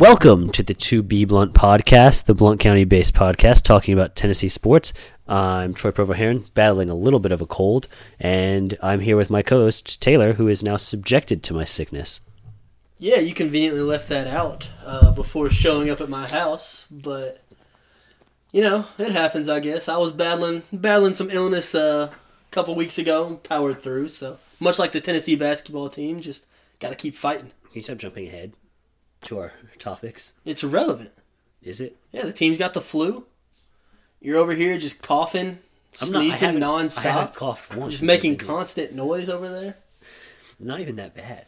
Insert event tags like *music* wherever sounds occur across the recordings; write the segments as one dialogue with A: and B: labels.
A: Welcome to the 2B Blunt podcast, the Blunt County based podcast talking about Tennessee sports. I'm Troy Provost-Heron, battling a little bit of a cold, and I'm here with my co host, Taylor, who is now subjected to my sickness.
B: Yeah, you conveniently left that out uh, before showing up at my house, but you know it happens. I guess I was battling battling some illness uh, a couple weeks ago, powered through. So much like the Tennessee basketball team, just got to keep fighting.
A: Can you stop jumping ahead to our topics?
B: It's irrelevant.
A: Is it?
B: Yeah, the team's got the flu. You're over here just coughing,
A: I'm not-
B: sneezing
A: I
B: nonstop,
A: haven't coughed once.
B: just making
A: I've been here.
B: constant noise over there.
A: Not even that bad,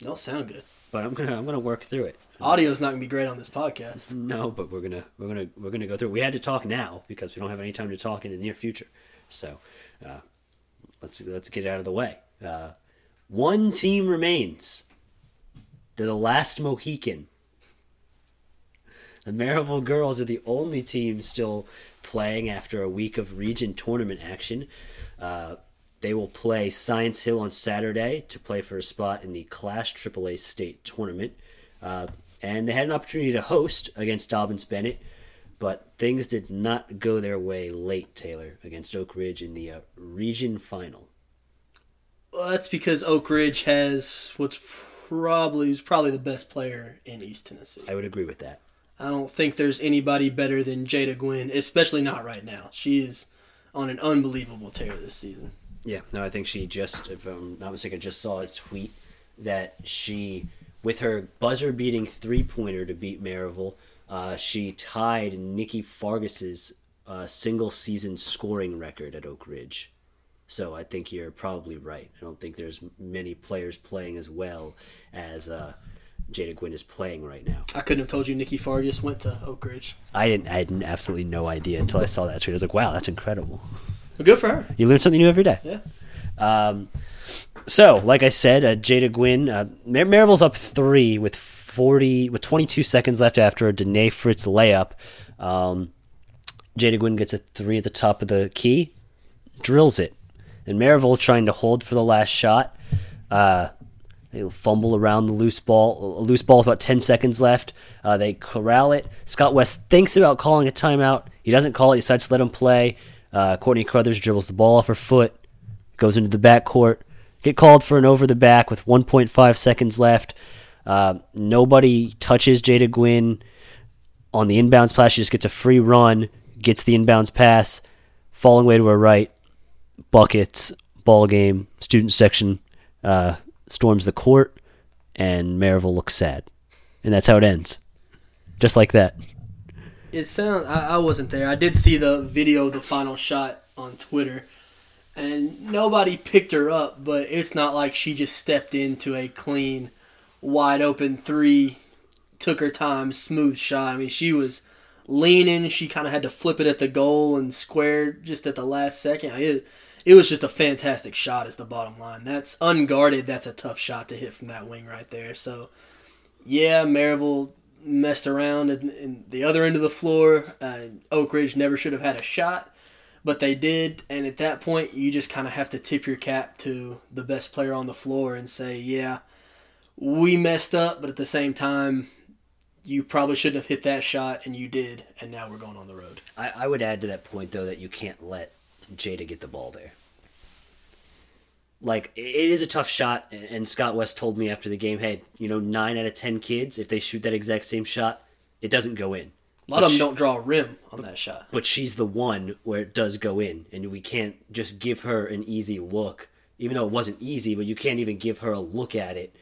B: Don't sound good.
A: but I'm gonna I'm gonna work through it.
B: Audio's not gonna be great on this podcast.
A: No, but we're gonna we're gonna we're gonna go through. We had to talk now because we don't have any time to talk in the near future. So uh, let's let's get it out of the way. Uh, one team remains. They're the last Mohican. The Maryville girls are the only team still playing after a week of region tournament action. Uh, they will play Science Hill on Saturday to play for a spot in the Class AAA state tournament. Uh, and they had an opportunity to host against Dobyns Bennett, but things did not go their way late, Taylor, against Oak Ridge in the uh, region final.
B: Well, that's because Oak Ridge has what's probably who's probably the best player in East Tennessee.
A: I would agree with that.
B: I don't think there's anybody better than Jada Gwynn, especially not right now. She is on an unbelievable tear this season.
A: Yeah, no, I think she just, if I'm not mistaken, I just saw a tweet that she, with her buzzer beating three pointer to beat Maryville, uh, she tied Nikki Fargas's uh, single season scoring record at Oak Ridge. So I think you're probably right. I don't think there's many players playing as well as uh, Jada Gwynn is playing right now.
B: I couldn't have told you Nikki Fargas went to Oak Ridge.
A: I didn't, I had absolutely no idea until I saw that tweet. I was like, wow, that's incredible.
B: Well, good for her.
A: You learn something new every day.
B: Yeah.
A: Um, so, like I said, uh, Jada Gwynn, uh, Mar- Maryville's up three with forty with twenty two seconds left after a Danae Fritz layup. Um, Jada Gwynn gets a three at the top of the key, drills it, and Maryville trying to hold for the last shot. Uh, they fumble around the loose ball. A loose ball with about 10 seconds left. Uh, they corral it. Scott West thinks about calling a timeout. He doesn't call it. He decides to let him play. Uh, Courtney Crothers dribbles the ball off her foot, goes into the backcourt. Get called for an over the back with 1.5 seconds left. Uh, nobody touches Jada Gwynn on the inbounds pass. She just gets a free run, gets the inbounds pass, falling way to her right, buckets, ball game, student section uh, storms the court, and Maryville looks sad. And that's how it ends. Just like that.
B: It sounds. I, I wasn't there. I did see the video, the final shot on Twitter, and nobody picked her up. But it's not like she just stepped into a clean, wide open three, took her time, smooth shot. I mean, she was leaning. She kind of had to flip it at the goal and square just at the last second. It, it was just a fantastic shot. Is the bottom line. That's unguarded. That's a tough shot to hit from that wing right there. So, yeah, Maryville messed around in, in the other end of the floor. Uh, Oak Ridge never should have had a shot, but they did. And at that point, you just kind of have to tip your cap to the best player on the floor and say, yeah, we messed up, but at the same time, you probably shouldn't have hit that shot, and you did, and now we're going on the road.
A: I, I would add to that point, though, that you can't let Jada get the ball there. Like, it is a tough shot, and- Scott West told me after the game, hey, you know, nine out of ten kids, if they shoot that exact same shot, it doesn't go in.
B: A lot
A: But
B: of them
A: sh-
B: don't draw a rim on that shot.
A: but she's the one where it does go in, and we can't just give her an easy look, even though it wasn't easy. But you can't even give her a look at it.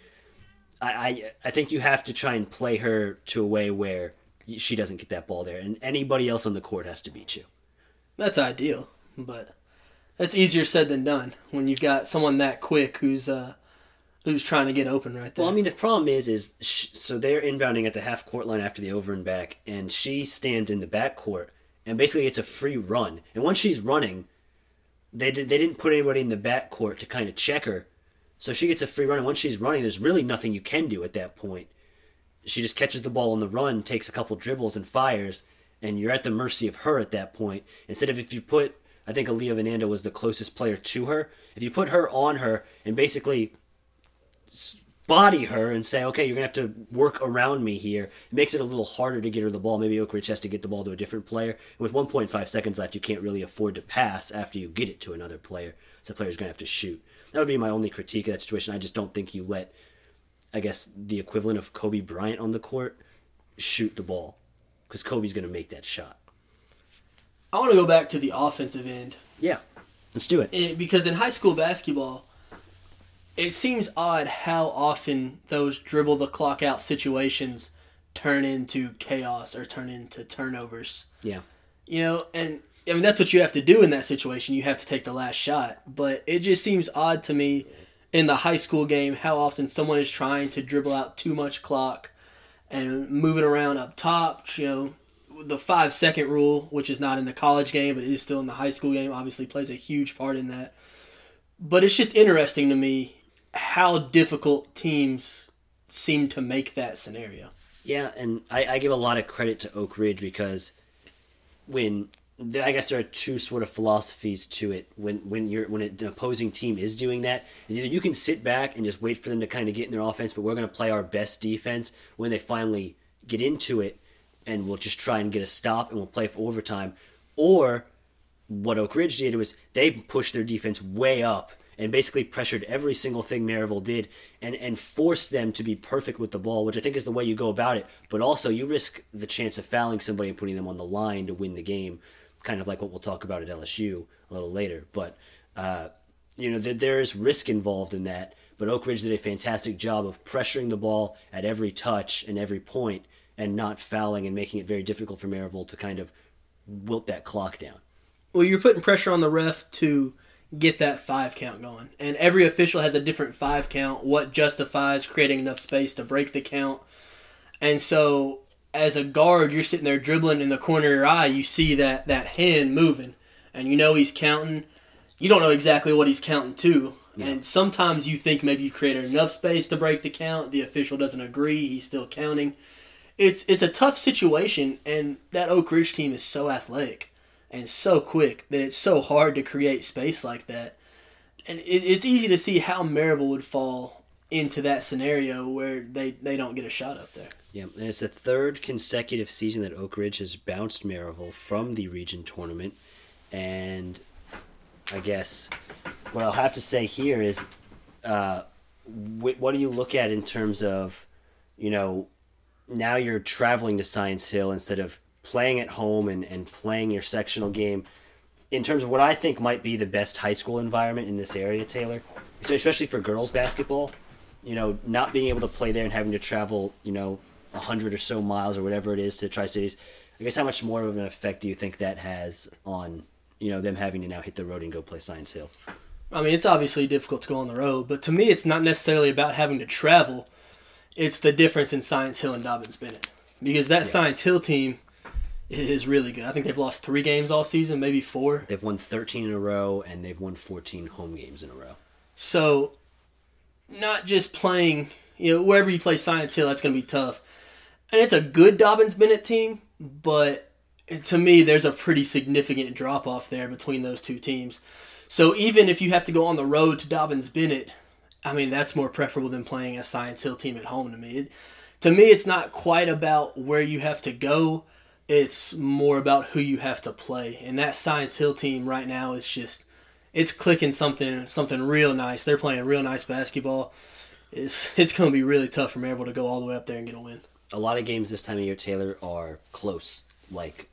A: I I, I think you have to try and play her to a way where she doesn't get that ball there, and anybody else on the court has to beat you.
B: That's ideal, but that's easier said than done when you've got someone that quick who's uh who's trying to get open right there.
A: Well, I mean, the problem is, is sh- so they're inbounding at the half court line after the over and back, and she stands in the back court, and basically it's a free run. And once she's running, they did, they didn't put anybody in the back court to kind of check her, so she gets a free run. And once she's running, there's really nothing you can do at that point. She just catches the ball on the run, takes a couple dribbles, and fires, and you're at the mercy of her at that point. Instead of if you put, I think Aaliyah Vananda was the closest player to her. If you put her on her and basically body her and say, okay, you're gonna have to work around me here. It makes it a little harder to get her the ball. Maybe Oak Ridge has to get the ball to a different player. And with 1.5 seconds left, you can't really afford to pass after you get it to another player. So the player's gonna have to shoot. That would be my only critique of that situation. I just don't think you let, I guess, the equivalent of Kobe Bryant on the court shoot the ball because Kobe's gonna make that shot.
B: I want to go back to the offensive end.
A: Yeah, let's do it.
B: it, because in high school basketball, it seems odd how often those dribble the clock out situations turn into chaos or turn into turnovers.
A: Yeah.
B: You know, and I mean that's what you have to do in that situation. You have to take the last shot. But it just seems odd to me in the high school game how often someone is trying to dribble out too much clock and moving around up top, you know, the 5 second rule, which is not in the college game but is still in the high school game, obviously plays a huge part in that. But it's just interesting to me how difficult teams seem to make that scenario.
A: Yeah, and I, I give a lot of credit to Oak Ridge because when I guess there are two sort of philosophies to it. When when you're when an opposing team is doing that, is either you can sit back and just wait for them to kind of get in their offense, but we're going to play our best defense when they finally get into it, and we'll just try and get a stop and we'll play for overtime. Or what Oak Ridge did was they pushed their defense way up and basically pressured every single thing Maryville did and, and forced them to be perfect with the ball, which I think is the way you go about it. But also, you risk the chance of fouling somebody and putting them on the line to win the game, kind of like what we'll talk about at LSU a little later. But, uh, you know, there, there is risk involved in that. But Oak Ridge did a fantastic job of pressuring the ball at every touch and every point and not fouling and making it very difficult for Maryville to kind of wilt that clock down.
B: Well, you're putting pressure on the ref to get that five count going. And every official has a different five count, what justifies creating enough space to break the count. And so as a guard, you're sitting there dribbling in the corner of your eye, you see that, that hand moving, and you know he's counting. You don't know exactly what he's counting to. Yeah. And sometimes you think maybe you've created enough space to break the count. The official doesn't agree. He's still counting. It's it's a tough situation, and that Oak Ridge team is so athletic and so quick that it's so hard to create space like that. And it, it's easy to see how Maryville would fall into that scenario where they, they don't get a shot up there.
A: Yeah, and it's the third consecutive season that Oak Ridge has bounced Maryville from the region tournament. And I guess what I'll have to say here is uh, what do you look at in terms of, you know, now you're traveling to Science Hill instead of playing at home and, and playing your sectional game in terms of what I think might be the best high school environment in this area, Taylor. So especially for girls basketball, you know, not being able to play there and having to travel, you know, a hundred or so miles or whatever it is to Tri Cities. I guess how much more of an effect do you think that has on, you know, them having to now hit the road and go play Science Hill?
B: I mean, it's obviously difficult to go on the road, but to me, it's not necessarily about having to travel. It's the difference in Science Hill and Dobyns Bennett because that yeah. Science Hill team is really good. I think they've lost three games all season, maybe four.
A: They've won 13 in a row, and they've won 14 home games in a row.
B: So, not just playing, you know, wherever you play Science Hill, that's going to be tough. And it's a good Dobyns Bennett team, but to me, there's a pretty significant drop off there between those two teams. So, even if you have to go on the road to Dobbins Bennett, I mean, that's more preferable than playing a Science Hill team at home to me. It, to me, it's not quite about where you have to go it's more about who you have to play. And that Science Hill team right now is just it's clicking something something real nice. They're playing real nice basketball. It's *laughs* it's going to be really tough for Maryville to go all the way up there and get a win.
A: A lot of games this time of year, Taylor, are close. Like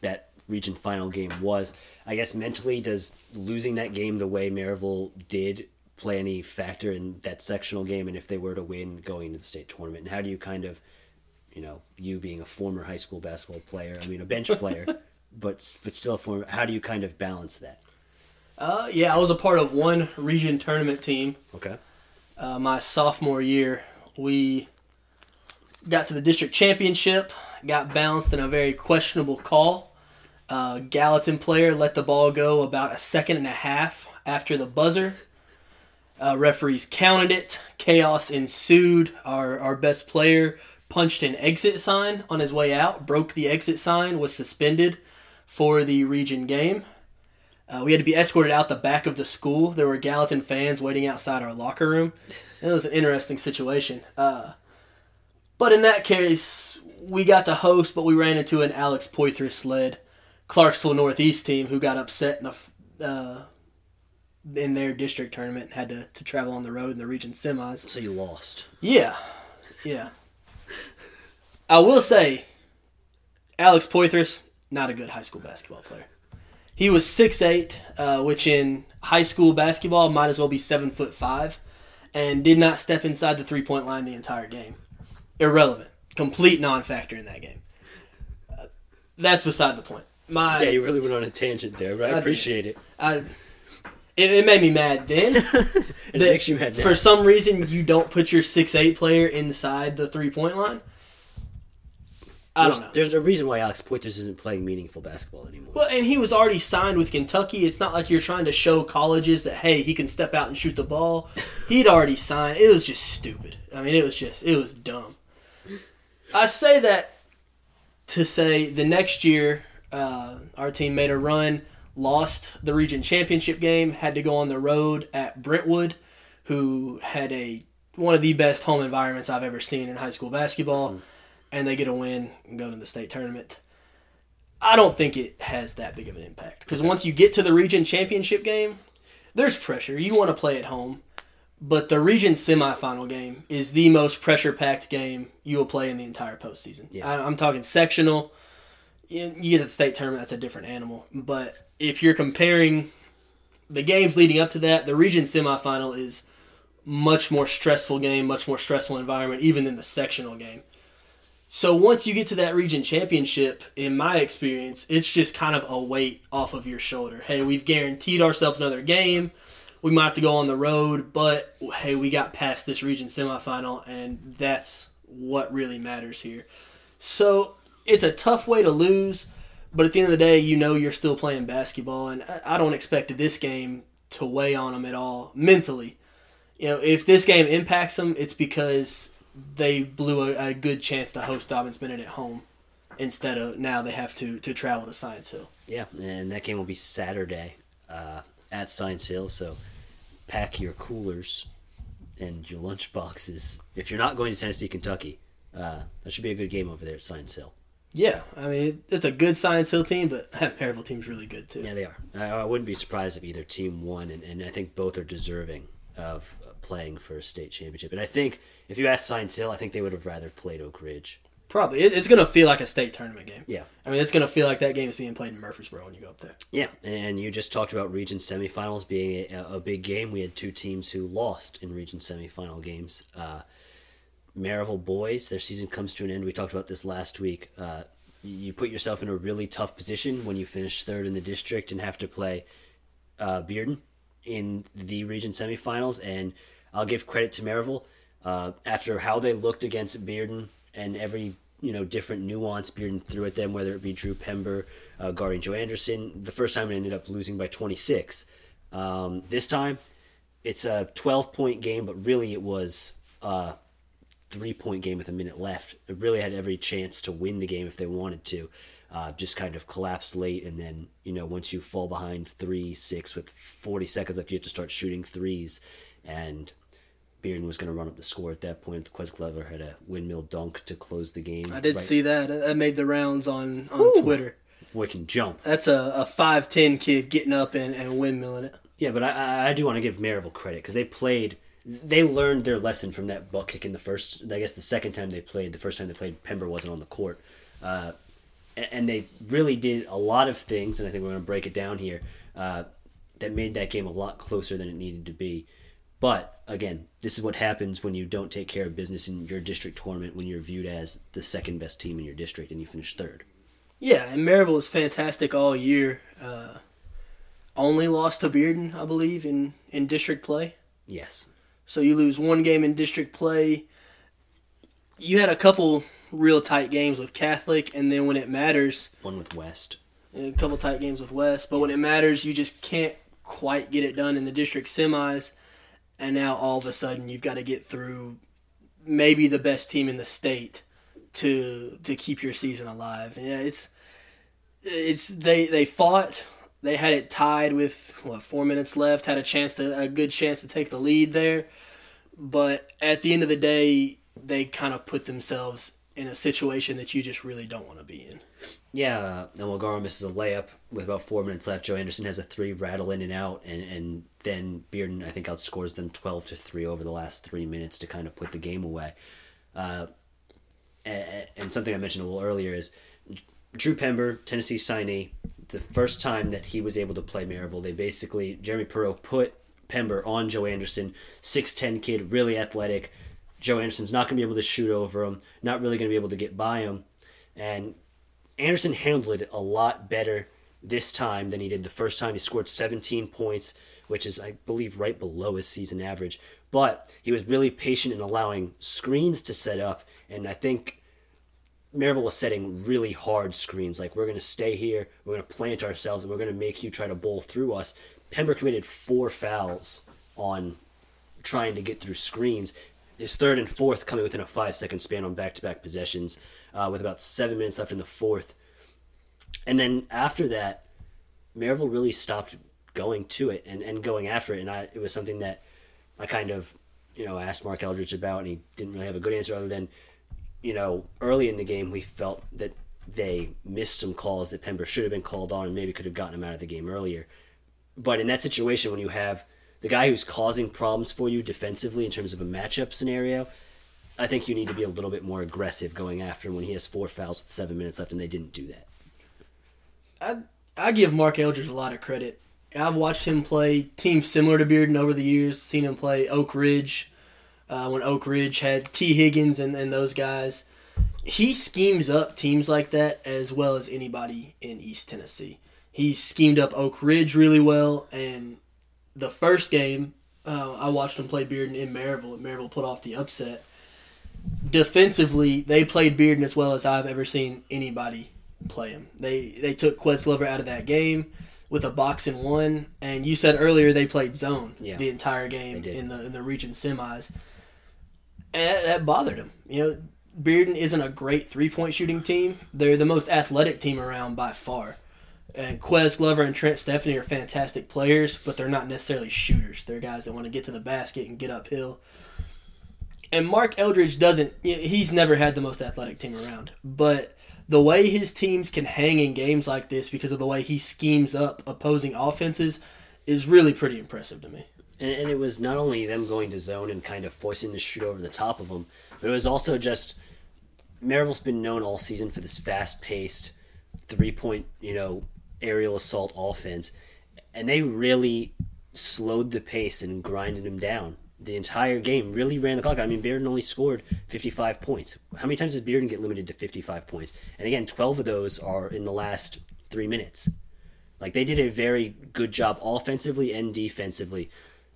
A: that region final game was. I guess mentally, does losing that game the way Maryville did play any factor in that sectional game? And if they were to win going to the state tournament, and how do you kind of you know, you being a former high school basketball player, I mean, a bench player, *laughs* but but still a former. How do you kind of balance that?
B: Uh, yeah, I was a part of one region tournament team.
A: Okay.
B: Uh, my sophomore year, we got to the district championship, got bounced in a very questionable call. Uh, Gallatin player let the ball go about a second and a half after the buzzer. Uh, referees counted it. Chaos ensued. Our our best player punched an exit sign on his way out, broke the exit sign, was suspended for the region game. Uh, we had to be escorted out the back of the school. There were Gallatin fans waiting outside our locker room. it was an interesting situation. Uh, but in that case, we got to host, but we ran into an Alex Poythress led Clarksville Northeast team who got upset in the uh, in their district tournament and had to, to travel on the road in the region semis.
A: So you lost.
B: Yeah, yeah. I will say, Alex Poythress not a good high school basketball player. He was six eight, uh, which in high school basketball might as well be seven foot five, and did not step inside the three point line the entire game. Irrelevant, complete non factor in that game. Uh, that's beside the point. My
A: Yeah, you really went on a tangent there, but I,
B: I did.
A: appreciate it.
B: I, it, it made me mad then. *laughs*
A: It makes you mad now.
B: For some reason, you don't put your six eight player inside the three point line. I
A: there's,
B: don't know.
A: There's a reason why Alex Poythress isn't playing meaningful basketball anymore.
B: Well, and he was already signed with Kentucky. It's not like you're trying to show colleges that hey, he can step out and shoot the ball. *laughs* He'd already signed. It was just stupid. I mean, it was just it was dumb. I say that to say the next year uh, our team made a run, lost the region championship game, had to go on the road at Brentwood, who had a one of the best home environments I've ever seen in high school basketball, hmm. and they get a win and go to the state tournament. I don't think it has that big of an impact because once you get to the region championship game, there's pressure. You want to play at home, but the region semifinal game is the most pressure-packed game you will play in the entire postseason.
A: Yeah.
B: I, I'm talking sectional. You, get to the state tournament, that's a different animal. But if you're comparing the games leading up to that, the region semifinal is much more stressful game, much more stressful environment, even than the sectional game. So once you get to that region championship, in my experience, it's just kind of a weight off of your shoulder. Hey, we've guaranteed ourselves another game. We might have to go on the road, but hey, we got past this region semifinal, and that's what really matters here. So it's a tough way to lose, but at the end of the day, you know you're still playing basketball, and I- don't expect this game to weigh on them at all mentally. You know, if this game impacts them, it's because they blew a, a good chance to host Dobyns Bennett at home instead of now they have to to travel to Science Hill.
A: Yeah, and that game will be Saturday uh, at Science Hill. So pack your coolers and your lunch boxes. If you're not going to Tennessee, Kentucky, uh, that should be a good game over there at Science Hill.
B: Yeah, I mean it's a good Science Hill team, but *laughs* that Maryville team's really good too.
A: Yeah, they are. I, I wouldn't be surprised if either team won, and, and I think both are deserving of playing for a state championship. And I think if you ask Science Hill, I think they would have rather played Oak Ridge.
B: Probably it, it's gonna feel like a state tournament game.
A: Yeah.
B: I mean it's gonna feel like that game is being played in Murfreesboro when you go up there.
A: Yeah, and you just talked about region semifinals being a, a big game. We had two teams who lost in region semifinal games. Uh, Maryville boys, their season comes to an end. We talked about this last week. Uh, you put yourself in a really tough position when you finish third in the district and have to play uh, Bearden in the region semifinals. And I'll give credit to Maryville uh, after how they looked against Bearden and every you know different nuance Bearden threw at them, whether it be Drew Pember, uh, guarding Joe Anderson. The first time it ended up losing by 26. Um, this time, it's a 12 point game, but really it was a three point game with a minute left. It really had every chance to win the game if they wanted to. Uh, just kind of collapsed late, and then you know once you fall behind three six with 40 seconds left, you have to start shooting threes, and Bearden was going to run up the score at that point. Quez Glover had a windmill dunk to close the game.
B: I did
A: right-
B: see that. That made the rounds on on Twitter.
A: Boy can jump.
B: That's a, a five ten kid getting up and, and windmilling it.
A: Yeah, but I, I- I do want to give Maryville credit because they played, they learned their lesson from that butt kick in the first. I guess the second time they played, the first time they played, Pember wasn't on the court, uh, and they really did a lot of things. And I think we're going to break it down here uh, that made that game a lot closer than it needed to be. But again, this is what happens when you don't take care of business in your district tournament when you're viewed as the second best team in your district and you finish third.
B: Yeah, and Maryville was fantastic all year. Uh, only lost to Bearden, I believe, in, in district play.
A: Yes.
B: So you lose one game in district play. You had a couple real tight games with Catholic, and then when it matters,
A: One with West.
B: a couple tight games with West. But when it matters, you just can't quite get it done in the district semis. And now all of a sudden, you've got to get through maybe the best team in the state to to keep your season alive. Yeah, it's it's they they fought. They had it tied with what four minutes left. Had a chance to a good chance to take the lead there, but at the end of the day, they kind of put themselves in a situation that you just really don't want to be in.
A: Yeah, uh, and Walgaro misses a layup with about four minutes left. Joe Anderson has a three rattle in and out, and, and then Bearden I think outscores them twelve to three over the last three minutes to kind of put the game away. Uh, and, and something I mentioned a little earlier is Drew Pember, Tennessee signee. The first time that he was able to play Maryville, they basically Jeremy Perot put Pember on Joe Anderson, six ten kid, really athletic. Joe Anderson's not going to be able to shoot over him, not really going to be able to get by him, and Anderson handled it a lot better this time than he did the first time. He scored 17 points, which is, I believe, right below his season average. But he was really patient in allowing screens to set up, and I think Maryville was setting really hard screens. Like, we're going to stay here, we're going to plant ourselves, and we're going to make you try to bowl through us. Pember committed four fouls on trying to get through screens. His third and fourth coming within a five second span on back to back possessions uh, with about seven minutes left in the fourth. And then after that, Maryville really stopped going to it and, and going after it. And I, it was something that I kind of, you know, asked Mark Eldridge about, and he didn't really have a good answer other than, you know, early in the game, we felt that they missed some calls that Pember should have been called on and maybe could have gotten him out of the game earlier. But in that situation, when you have the guy who's causing problems for you defensively in terms of a matchup scenario, I think you need to be a little bit more aggressive going after him when he has four fouls with seven minutes left, and they didn't do that.
B: I I give Mark Eldridge a lot of credit. I've watched him play teams similar to Bearden over the years. Seen him play Oak Ridge uh, when Oak Ridge had T. Higgins and, and those guys. He schemes up teams like that as well as anybody in East Tennessee. He schemed up Oak Ridge really well, and the first game uh, I watched him play Bearden in Maryville, and Maryville put off the upset. Defensively, they played Bearden as well as I've ever seen anybody play him. They they took Quez Glover out of that game with a box and one, and you said earlier they played zone
A: Yeah.
B: the entire game in the in the region semis, and that, that bothered him. You know, Bearden isn't a great three point shooting team. They're the most athletic team around by far. And Quez Glover and Trent Stephanie are fantastic players, but they're not necessarily shooters. They're guys that want to get to the basket and get uphill. And Mark Eldridge doesn't, he's never had the most athletic team around. But the way his teams can hang in games like this because of the way he schemes up opposing offenses is really pretty impressive to me.
A: And, and it was not only them going to zone and kind of forcing the shoot over the top of them, but it was also just Maryville's been known all season for this fast paced three point, you know, aerial assault offense. And they really slowed the pace and grinded him down. The entire game really ran the clock. I mean, Bearden only scored 55 points. How many times does Bearden get limited to 55 points? And again, 12 of those are in the last three minutes. Like they did a very good job offensively and defensively,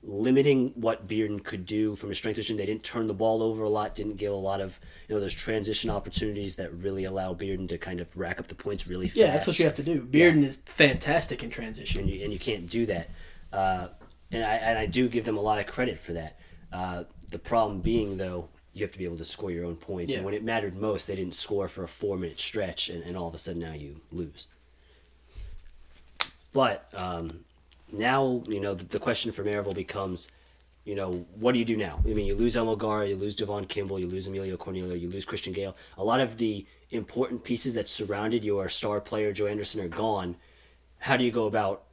A: limiting what Bearden could do from a strength position. They didn't turn the ball over a lot, didn't give a lot of you know those transition opportunities that really allow Bearden to kind of rack up the points really fast.
B: Yeah, that's what you have to do. Bearden is fantastic in transition.
A: and you, and you can't do that. Uh, and I and I do give them a lot of credit for that. Uh, the problem being though, you have to be able to score your own points,
B: Yeah.
A: and when it mattered most, they didn't score for a four minute stretch, and, and all of a sudden now you lose. But um, now you know the, the question for Maryville becomes, you know, what do you do now? I mean, you lose Elmo Gara, you lose Devon Kimball, you lose Emilio Cornelio, you lose Christian Gale. A lot of the important pieces that surrounded your star player Joe Anderson are gone. How do you go about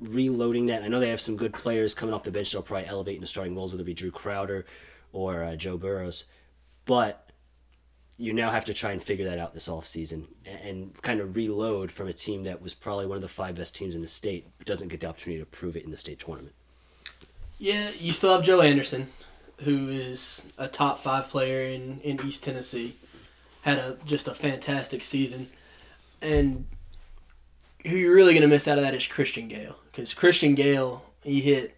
A: reloading that? I know they have some good players coming off the bench that'll probably elevate into starting roles, whether it be Drew Crowder or uh, Joe Burrows. But you now have to try and figure that out this offseason and, and kind of reload from a team that was probably one of the five best teams in the state, but doesn't get the opportunity to prove it in the state tournament.
B: Yeah, you still have Joe Anderson, who is a top five player in, in East Tennessee. Had a just a fantastic season, and who you're really going to miss out of that is Christian Gale because Christian Gale he hit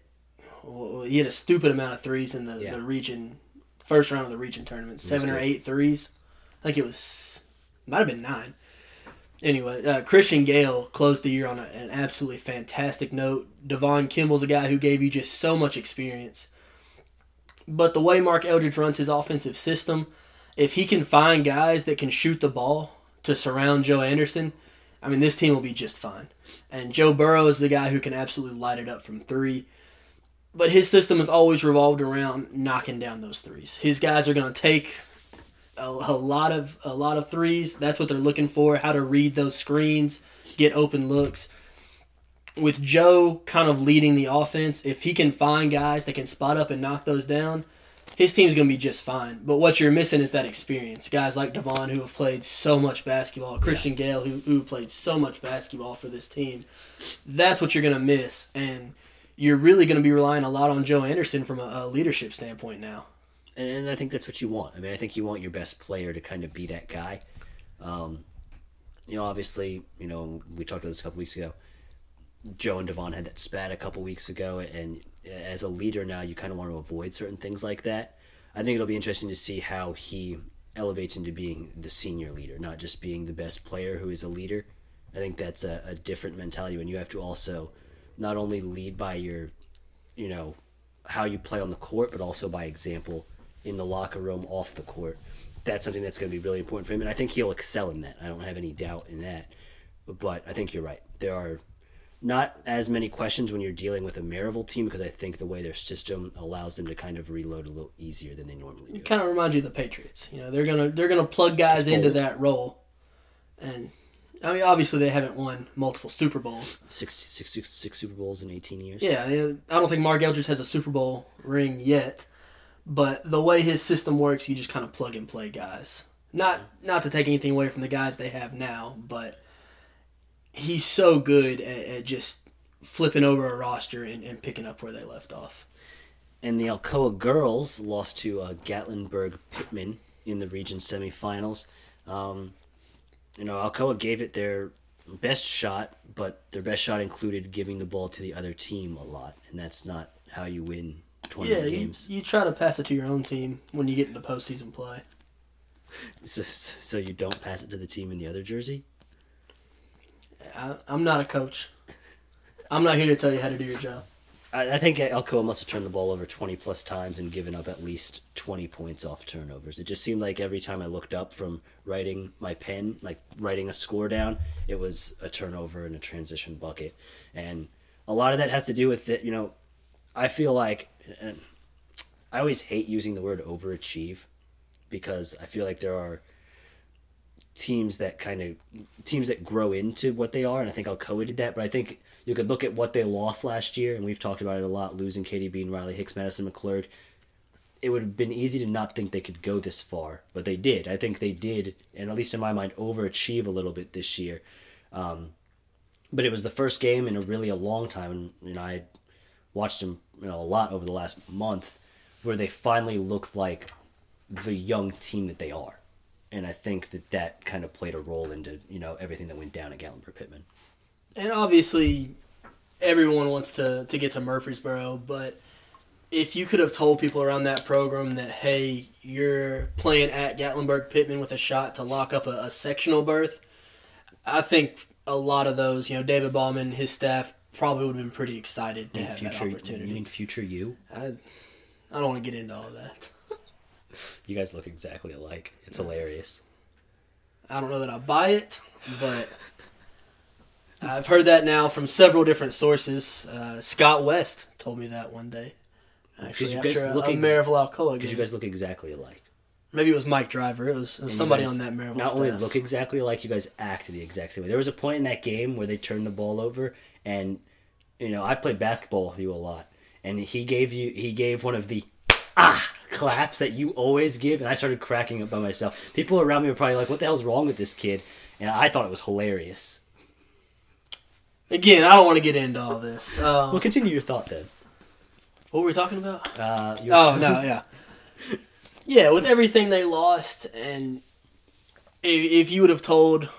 B: well, he hit a stupid amount of threes in the,
A: Yeah.
B: the region first round of the region tournament, seven or eight threes. Think it was might have been nine. Anyway, uh, Christian Gale closed the year on a, an absolutely fantastic note. Devon Kimball's a guy who gave you just so much experience. But the way Mark Eldridge runs his offensive system, if he can find guys that can shoot the ball to surround Joe Anderson, I mean, this team will be just fine. And Joe Burrow is the guy who can absolutely light it up from three. but his system has always revolved around knocking down those threes. His guys are going to take a, a lot of a lot of threes. That's what they're looking for. How to read those screens, get open looks. With Joe kind of leading the offense, if he can find guys that can spot up and knock those down, his team's going to be just fine. But what you're missing is that experience. Guys like Devon who have played so much basketball, Christian Gale who, who played so much basketball for this team. That's what you're going to miss. And you're really going to be relying a lot on Joe Anderson from a, a leadership standpoint now.
A: And, and, I think that's what you want. I mean, I think you want your best player to kind of be that guy. Um, you know, obviously, you know, we talked about this a couple weeks ago. Joe and Devon had that spat a couple weeks ago, and as a leader now, you kind of want to avoid certain things like that. I think it'll be interesting to see how he elevates into being the senior leader, not just being the best player who is a leader. I think that's a, a different mentality when you have to also not only lead by your, you know, how you play on the court, but also by example in the locker room, off the court. That's something that's going to be really important for him, and I think he'll excel in that. I don't have any doubt in that. But I think you're right. There are not as many questions when you're dealing with a Maryville team because I think the way their system allows them to kind of reload a little easier than they normally do.
B: It kind of reminds you of the Patriots. You know, they're gonna they're gonna plug guys into that role, and I mean obviously they haven't won multiple Super Bowls.
A: Six, six, six, six Super Bowls in 18 years.
B: Yeah, I don't think Mark Eldridge has a Super Bowl ring yet, but the way his system works, you just kind of plug and play guys. Not not to take anything away from the guys they have now, but he's so good at, at just flipping over a roster and, and, picking up where they left off.
A: And the Alcoa girls lost to uh, Gatlinburg Pittman in the region semifinals. Um, you know, Alcoa gave it their best shot, but their best shot included giving the ball to the other team a lot, and that's not how you win tournament
B: yeah,
A: games.
B: You, you try to pass it to your own team when you get into postseason play.
A: So, so you don't pass it to the team in the other jersey?
B: I, am not a coach. I'm not here to tell you how to do your job.
A: I, I think Alcoa must have turned the ball over 20 plus times and given up at least 20 points off turnovers. It just seemed like every time I looked up from writing my pen, like writing a score down, it was a turnover and a transition bucket. And a lot of that has to do with that, you know, I feel like I always hate using the word overachieve because I feel like there are teams that kind of teams that grow into what they are, and I think Alcoa did that. But I think you could look at what they lost last year, and we've talked about it a lot, losing Katie Bean, Riley Hicks, Madison McClurg. It would have been easy to not think they could go this far, but they did. I think they did, and at least in my mind, overachieve a little bit this year. Um, but it was the first game in a really a long time, and you know, I watched them you know a lot over the last month, where they finally looked like the young team that they are and I think that that kind of played a role into you know everything that went down at Gatlinburg Pittman.
B: And obviously, everyone wants to to get to Murfreesboro, but if you could have told people around that program that hey, you're playing at Gatlinburg Pittman with a shot to lock up a, a sectional berth, I think a lot of those, you know, David Ballman, his staff probably would have been pretty excited to in have
A: future,
B: that opportunity.
A: You mean future you?
B: I, I don't want to get into all that. *laughs*
A: You guys look exactly alike. It's hilarious.
B: I don't know that I buy it, but I've heard that now from several different sources. Uh, Scott West told me that one day. Actually, after a, a Maryville Alcoa
A: Because you guys look exactly alike.
B: Maybe it was Mike Driver. It was, it was somebody on that Maryville
A: Not
B: staff.
A: only look exactly alike, you guys act the exact same way. There was a point in that game where they turned the ball over, and you know I played basketball with you a lot, and he gave you he gave one of the ah claps that you always give, and I started cracking up by myself. People around me were probably like, "What the hell's wrong with this kid?" And I thought it was hilarious.
B: Again, I don't want to get into all this. Um,
A: well, continue your thought then.
B: What were we talking about?
A: Uh,
B: oh no, yeah, yeah. With everything they lost, and if, if you would have told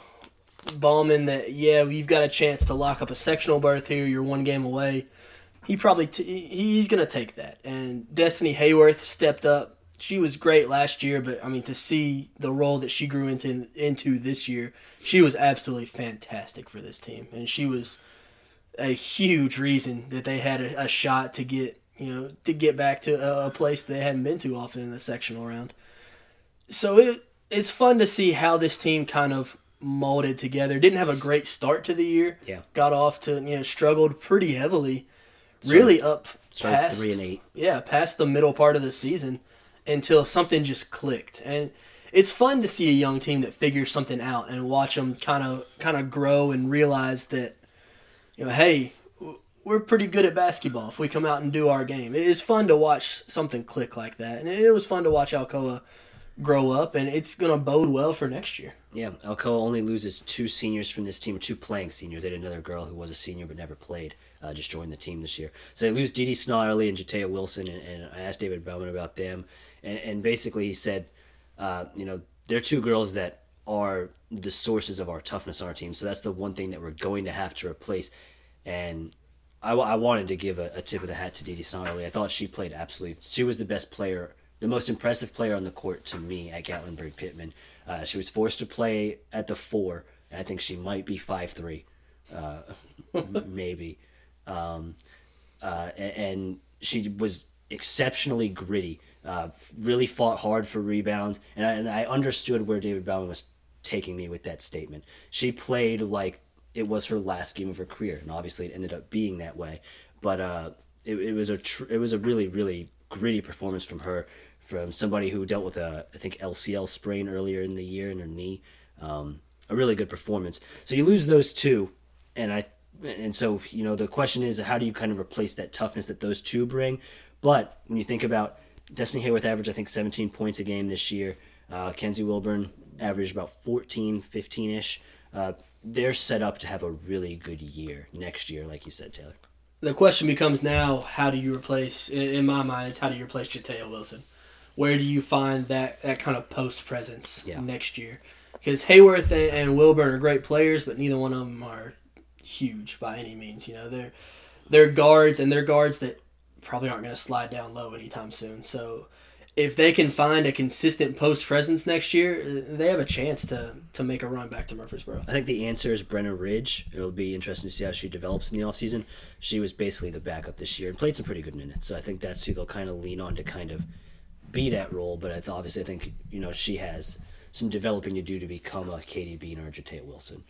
B: Ballman that, yeah, we've got a chance to lock up a sectional berth here, you're one game away he probably t- he's gonna take that. And Destiny Hayworth stepped up. She was great last year, but I mean to see the role that she grew into into this year, she was absolutely fantastic for this team, and she was a huge reason that they had a, a shot to get you know to get back to a, a place they hadn't been to often in the sectional round. So it it's fun to see how this team kind of molded together. Didn't have a great start to the year.
A: Yeah.
B: Got off to you know struggled pretty heavily really up
A: Started
B: past
A: three and eight.
B: yeah, past the middle part of the season until something just clicked. And it's fun to see a young team that figures something out and watch them kind of kind of grow and realize that you know, hey, we're pretty good at basketball if we come out and do our game. It's fun to watch something click like that. And it was fun to watch Alcoa grow up and it's going to bode well for next year.
A: Yeah, Alcoa only loses two seniors from this team, two playing seniors. They had another girl who was a senior but never played, uh, just joined the team this year. So they lose Dee Snarley and Jatea Wilson, and, and I asked David Bellman about them, and, and basically he said, uh, you know, they're two girls that are the sources of our toughness on our team. So that's the one thing that we're going to have to replace. And I, I wanted to give a, a tip of the hat to Didi Snarley. I thought she played absolutely. She was the best player, the most impressive player on the court to me at Gatlinburg Pittman. Uh, she was forced to play at the four. I think she might be five three, uh, maybe. Um, uh, and she was exceptionally gritty. Uh, really fought hard for rebounds, and I, and I understood where David Bowman was taking me with that statement. She played like it was her last game of her career, and obviously it ended up being that way. But uh, it, it was a tr- it was a really really gritty performance from her, from somebody who dealt with a I think LCL sprain earlier in the year in her knee. Um, a really good performance. So you lose those two, and I and so you know the question is how do you kind of replace that toughness that those two bring? But when you think about Destiny Hayworth averaged I think 17 points a game this year. Uh, Kenzie Wilburn averaged about 14, 15 ish. Uh, they're set up to have a really good year next year, like you said, Taylor.
B: The question becomes now, how do you replace, in in my mind, it's how do you replace Jatea Wilson? Where do you find that, that kind of post presence
A: Yeah.
B: next year? Because Hayworth and, and Wilburn are great players, but neither one of them are huge by any means. You know, they're they're guards, and they're guards that probably aren't going to slide down low anytime soon. So if they can find a consistent post presence next year, uh, they have a chance to to make a run back to Murfreesboro.
A: I think the answer is Brenna Ridge. It'll be interesting to see how she develops in the offseason. She was basically the backup this year and played some pretty good minutes. So I think that's who they'll kind of lean on to kind of be that role. But I th- obviously, I think you know she has some developing to do to become a Katie Bean or Jatea Wilson.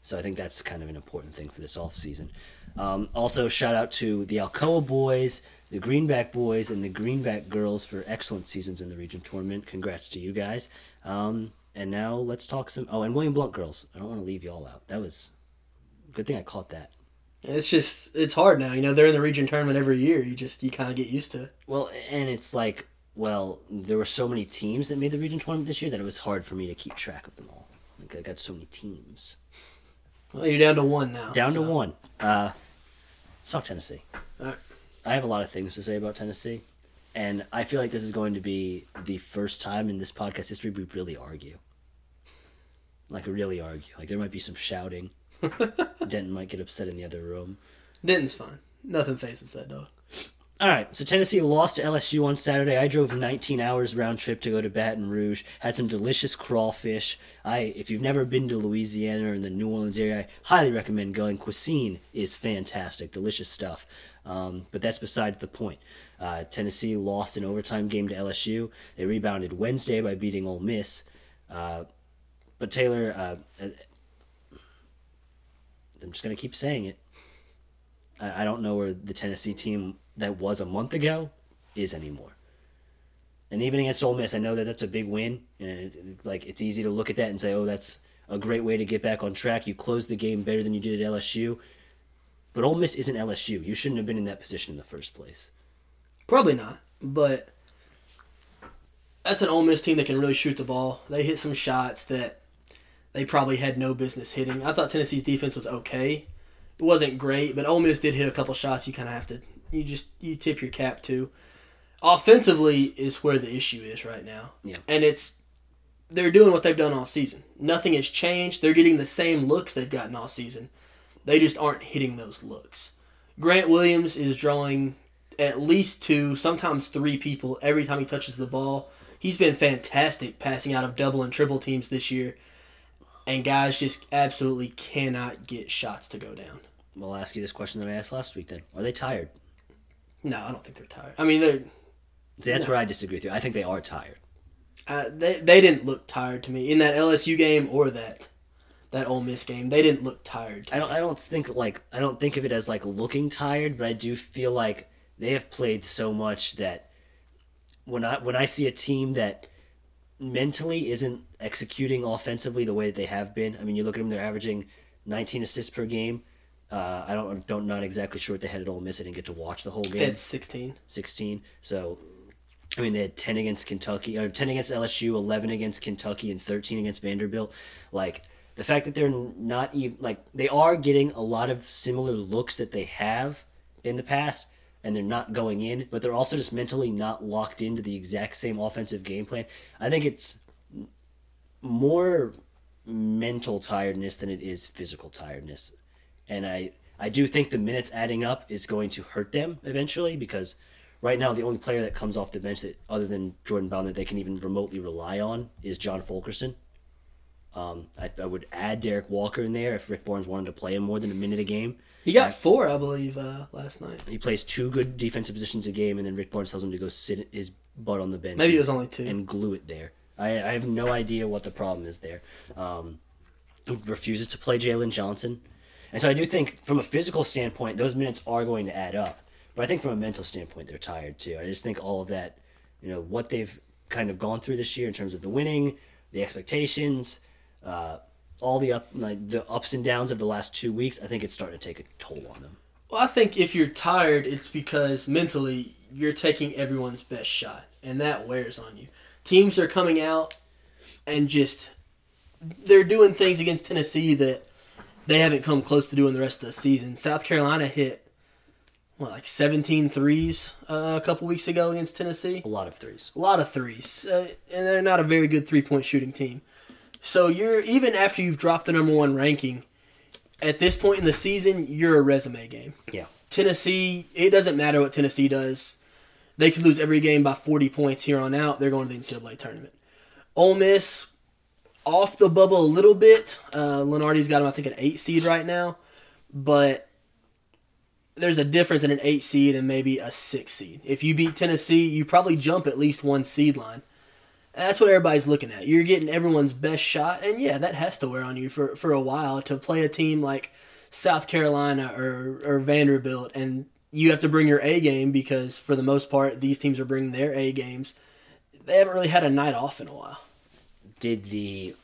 A: So I think that's kind of an important thing for this offseason. Um, also, shout out to the Alcoa boys, the Greenback boys, and the Greenback girls for excellent seasons in the region tournament. Congrats to you guys. Um, and now let's talk some. Oh, and William Blunt girls. I don't want to leave y'all out. That was good thing I caught that.
B: It's just it's hard now. You know, they're in the region tournament every year. You just you kind of get used to it.
A: Well, and it's like, well, there were so many teams that made the region tournament this year that it was hard for me to keep track of them all. Like I got so many teams.
B: Well, you're down to one now.
A: Down to one. Uh, let's talk Tennessee. I have a lot of things to say about Tennessee, and I feel like this is going to be the first time in this podcast history we really argue. Like really argue. Like there might be some shouting. *laughs* Denton might get upset in the other room.
B: Denton's fine. Nothing faces that dog.
A: All right, so Tennessee lost to LSU on Saturday. I drove 19 hours round trip to go to Baton Rouge. Had some delicious crawfish. I, if you've never been to Louisiana or in the New Orleans area, I highly recommend going. Cuisine is fantastic, delicious stuff. Um, but that's besides the point. Uh, Tennessee lost an overtime game to LSU. They rebounded Wednesday by beating Ole Miss. Uh, but Taylor, uh, uh, I'm just gonna keep saying it. I, I don't know where the Tennessee team that was a month ago is anymore. And even against Ole Miss, I know that that's a big win, and it, like it's easy to look at that and say, "Oh, that's a great way to get back on track." You closed the game better than you did at LSU, but Ole Miss isn't LSU. You shouldn't have been in that position in the first place.
B: Probably not, but that's an Ole Miss team that can really shoot the ball. They hit some shots that they probably had no business hitting. I thought Tennessee's defense was okay. It wasn't great, but Ole Miss did hit a couple shots. You kind of have to you just you tip your cap to. Offensively is where the issue is right now.
A: Yeah.
B: And it's they're doing what they've done all season. Nothing has changed. They're getting the same looks they've gotten all season. They just aren't hitting those looks. Grant Williams is drawing at least two, sometimes three people every time he touches the ball. He's been fantastic passing out of double and triple teams this year. And guys just absolutely cannot get shots to go down.
A: Well, I'll ask you this question that I asked last week. Then, are they tired?
B: No, I don't think they're tired. I mean, they're
A: See, that's
B: No.
A: where I disagree with you. I think they are tired.
B: uh, they they didn't look tired to me in that LSU game or that that Ole Miss game. They didn't look tired.
A: I don't. I don't think like I don't think of it as like looking tired, but I do feel like they have played so much that when I when I see a team that mentally isn't executing offensively the way that they have been. I mean, you look at them; they're averaging 19 assists per game. Uh, I don't don't not exactly sure what they had at Ole Miss. I didn't get to watch the whole game.
B: It's 16.
A: 16. So, I mean, they had 10 against Kentucky, or 10 against LSU, 11 against Kentucky, and 13 against Vanderbilt. Like, the fact that they're not even, like, they are getting a lot of similar looks that they have in the past, and they're not going in, but they're also just mentally not locked into the exact same offensive game plan. I think it's more mental tiredness than it is physical tiredness. And I, I do think the minutes adding up is going to hurt them eventually because right now the only player that comes off the bench that other than Jordan Brown that they can even remotely rely on is John Fulkerson. Um, I, I would add Derrick Walker in there if Rick Barnes wanted to play him more than a minute a game.
B: He got four, I believe, uh, last night.
A: He plays two good defensive positions a game, and then Rick Barnes tells him to go sit his butt on the bench.
B: Maybe it was only two.
A: and glue it there. I, I have no idea what the problem is there. Um, he refuses to play Jalen Johnson, and so I do think from a physical standpoint, those minutes are going to add up. But I think from a mental standpoint, they're tired too. I just think all of that, you know, what they've kind of gone through this year in terms of the winning, the expectations, uh, all the up like the ups and downs of the last two weeks. I think it's starting to take a toll on them.
B: Well, I think if you're tired, it's because mentally you're taking everyone's best shot, and that wears on you. Teams are coming out and just they're doing things against Tennessee that they haven't come close to doing the rest of the season. South Carolina hit what like 17 threes uh, a couple weeks ago against Tennessee.
A: A lot of threes.
B: A lot of threes, uh, and they're not a very good three point shooting team. So you're even after you've dropped the number one ranking, at this point in the season, you're a resume game.
A: Yeah.
B: Tennessee, it doesn't matter what Tennessee does. They could lose every game by 40 points here on out. They're going to the NCAA tournament. Ole Miss, off the bubble a little bit. Uh, Lunardi's got them, I think, an eight seed right now. But there's a difference in an eight seed and maybe a six seed. If you beat Tennessee, you probably jump at least one seed line. That's what everybody's looking at. You're getting everyone's best shot, and yeah, that has to wear on you for, for a while to play a team like South Carolina or, or Vanderbilt, and you have to bring your A game because for the most part, these teams are bringing their A games. They haven't really had a night off in a while.
A: Did the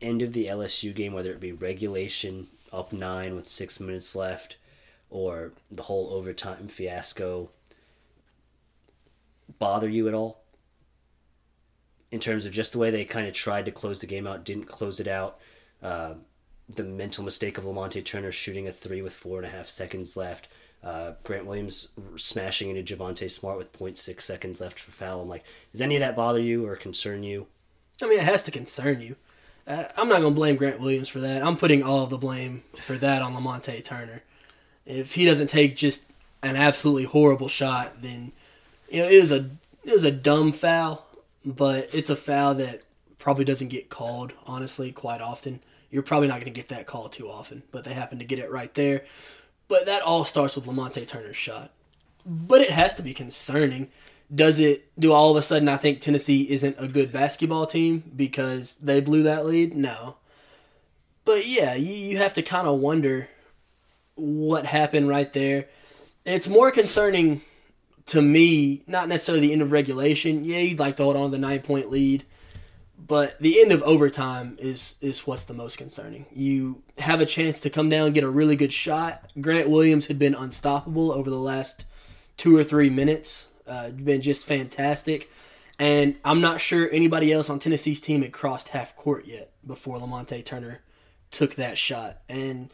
A: end of the LSU game, whether it be regulation up nine with six minutes left, or the whole overtime fiasco, bother you at all? In terms of just the way they kind of tried to close the game out, didn't close it out. Uh, the mental mistake of Lamonte Turner shooting a three with four and a half seconds left. Uh, Grant Williams smashing into Javonte Smart with 0.6 seconds left for foul. I'm like, does any of that bother you or concern you?
B: I mean, it has to concern you. Uh, I'm not going to blame Grant Williams for that. I'm putting all the blame for that on Lamonte Turner. If he doesn't take just an absolutely horrible shot, then you know it was a it was a dumb foul, but it's a foul that probably doesn't get called honestly quite often. You're probably not going to get that call too often, but they happen to get it right there. But that all starts with Lamonte Turner's shot. But it has to be concerning. Does it do all of a sudden I think Tennessee isn't a good basketball team because they blew that lead? No. But yeah, you, you have to kind of wonder what happened right there. It's more concerning to me, not necessarily the end of regulation. Yeah, you'd like to hold on to the nine point lead, but the end of overtime is is what's the most concerning. You have a chance to come down, get a really good shot. Grant Williams had been unstoppable over the last two or three minutes. Uh, been just fantastic. And I'm not sure anybody else on Tennessee's team had crossed half court yet before Lamonte Turner took that shot. And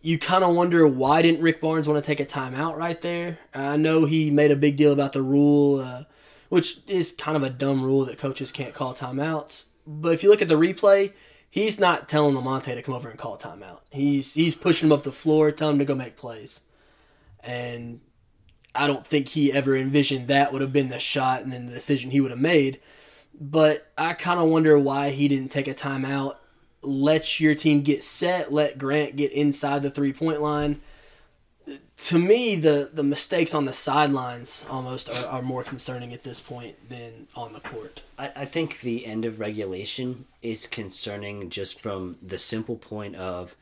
B: you kind of wonder why didn't Rick Barnes want to take a timeout right there? I know he made a big deal about the rule, uh, which is kind of a dumb rule that coaches can't call timeouts. But if you look at the replay, he's not telling Lamonte to come over and call a timeout. He's he's pushing him up the floor, telling him to go make plays. And I don't think he ever envisioned that would have been the shot and then the decision he would have made. But I kind of wonder why he didn't take a timeout, let your team get set, let Grant get inside the three point line. To me, the, the mistakes on the sidelines almost are, are more concerning at this point than on the court.
A: I, I think the end of regulation is concerning just from the simple point of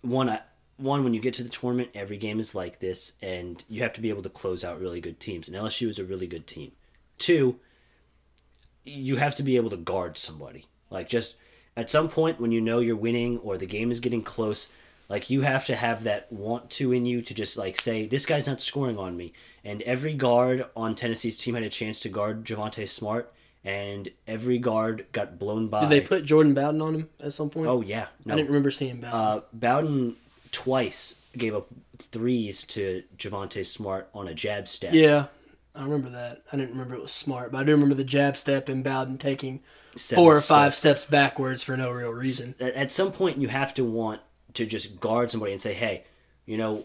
A: one, I, one, when you get to the tournament, every game is like this, and you have to be able to close out really good teams. And LSU is a really good team. Two, you have to be able to guard somebody. Like just at some point when you know you're winning or the game is getting close, like you have to have that want to in you to just like say this guy's not scoring on me. And every guard on Tennessee's team had a chance to guard Javonte Smart, and every guard got blown by.
B: Did they put Jordan Bowden on him at some point?
A: Oh yeah, no.
B: I didn't remember seeing Bowden.
A: Uh, Bowden twice gave up threes to Javonte Smart on a jab step.
B: yeah, I remember that. I didn't remember it was smart, but I do remember the jab step and Bowden taking four or five
A: steps.
B: steps backwards for no real reason.
A: At, at some point, you have to want to just guard somebody and say, "Hey, you know,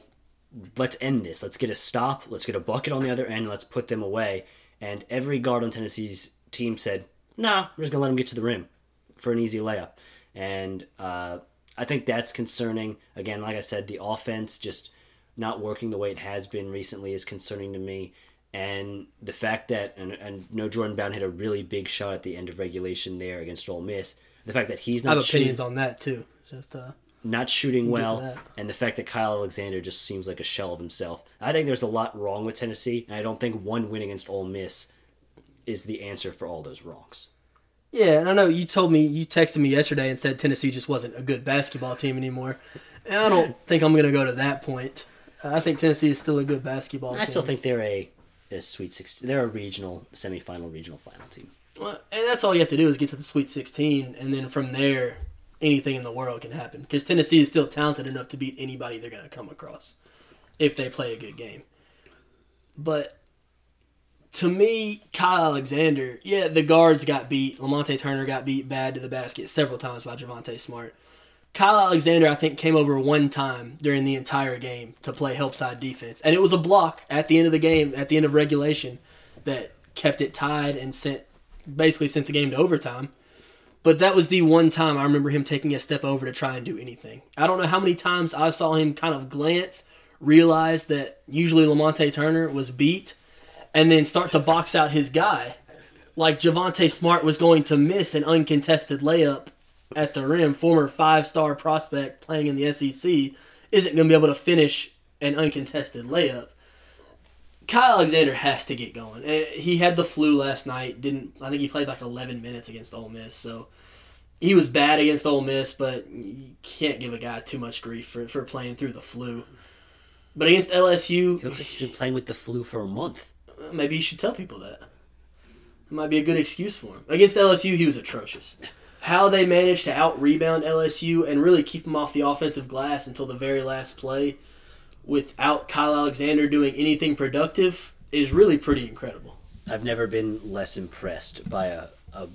A: let's end this. Let's get a stop. Let's get a bucket on the other end. Let's put them away." And every guard on Tennessee's team said, "Nah, we're just gonna let them get to the rim for an easy layup." And uh, I think that's concerning. Again, like I said, the offense just not working the way it has been recently is concerning to me. And the fact that, and, and no, Jordan Brown hit a really big shot at the end of regulation there against Ole Miss. The fact that he's
B: I
A: not
B: have
A: shooting,
B: opinions on that too. Just uh,
A: not shooting well, and the fact that Kyle Alexander just seems like a shell of himself. I think there's a lot wrong with Tennessee, and I don't think one win against Ole Miss is the answer for all those wrongs.
B: yeah, and I know you told me you texted me yesterday and said Tennessee just wasn't a good basketball team anymore. And I don't think I'm going to go to that point. I think Tennessee is still a good basketball team.
A: I
B: team.
A: still think they're a, a Sweet Sixteen. They're a regional semifinal, regional final team.
B: Well, and that's all you have to do is get to the Sweet 16, and then from there, anything in the world can happen. Because Tennessee is still talented enough to beat anybody they're going to come across if they play a good game. But to me, Kyle Alexander, yeah, the guards got beat. Lamonte Turner got beat bad to the basket several times by Javonte Smart. Kyle Alexander, I think, came over one time during the entire game to play help side defense. And it was a block at the end of the game, at the end of regulation, that kept it tied and sent basically sent the game to overtime. But that was the one time I remember him taking a step over to try and do anything. I don't know how many times I saw him kind of glance, realize that usually Lamonte Turner was beat, and then start to box out his guy. Like Javonte Smart was going to miss an uncontested layup at the rim, former five star prospect playing in the SEC, isn't going to be able to finish an uncontested layup. Kyle Alexander has to get going. Eh, he had the flu last night. Didn't I think he played like 11 minutes against Ole Miss. So he was bad against Ole Miss, but you can't give a guy too much grief for, for playing through the flu. But against
A: He
B: LSU,
A: looks like he's been playing with the flu for a month.
B: maybe you should tell people that. It might be a good excuse for him. Against LSU, he was atrocious. How they managed to out rebound LSU and really keep them off the offensive glass until the very last play without Kyle Alexander doing anything productive is really pretty incredible.
A: I've never been less impressed by a a,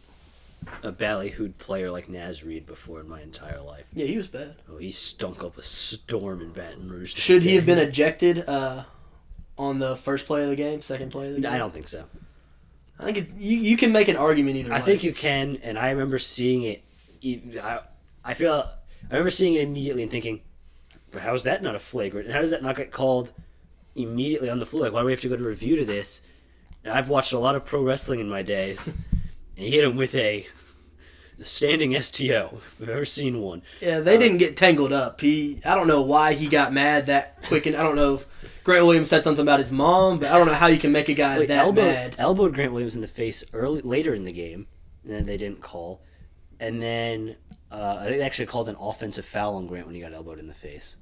A: a ballyhooed player like Naz Reid before in my entire life.
B: Yeah, he was bad.
A: Oh, he stunk up a storm in Baton Rouge.
B: Should he have been *laughs* ejected uh, on the first play of the game, second play of the game?
A: I don't think so.
B: I think it, you you can make an argument either way.
A: I think you can, and I remember seeing it. I I feel I remember seeing it immediately and thinking, "But how is that not a flagrant? And how does that not get called immediately on the floor? Like, why do we have to go to review to this?" And I've watched a lot of pro wrestling in my days, *laughs* and he hit him with a standing STO. If I've ever seen one.
B: Yeah, they uh, didn't get tangled up. He, I don't know why he got mad that quick, and I don't know if Grant Williams said something about his mom, but I don't know how you can make a guy
A: Wait,
B: that
A: elbowed,
B: mad.
A: elbowed Grant Williams in the face early later in the game, and then they didn't call. And then uh, I think they actually called an offensive foul on Grant when he got elbowed in the face.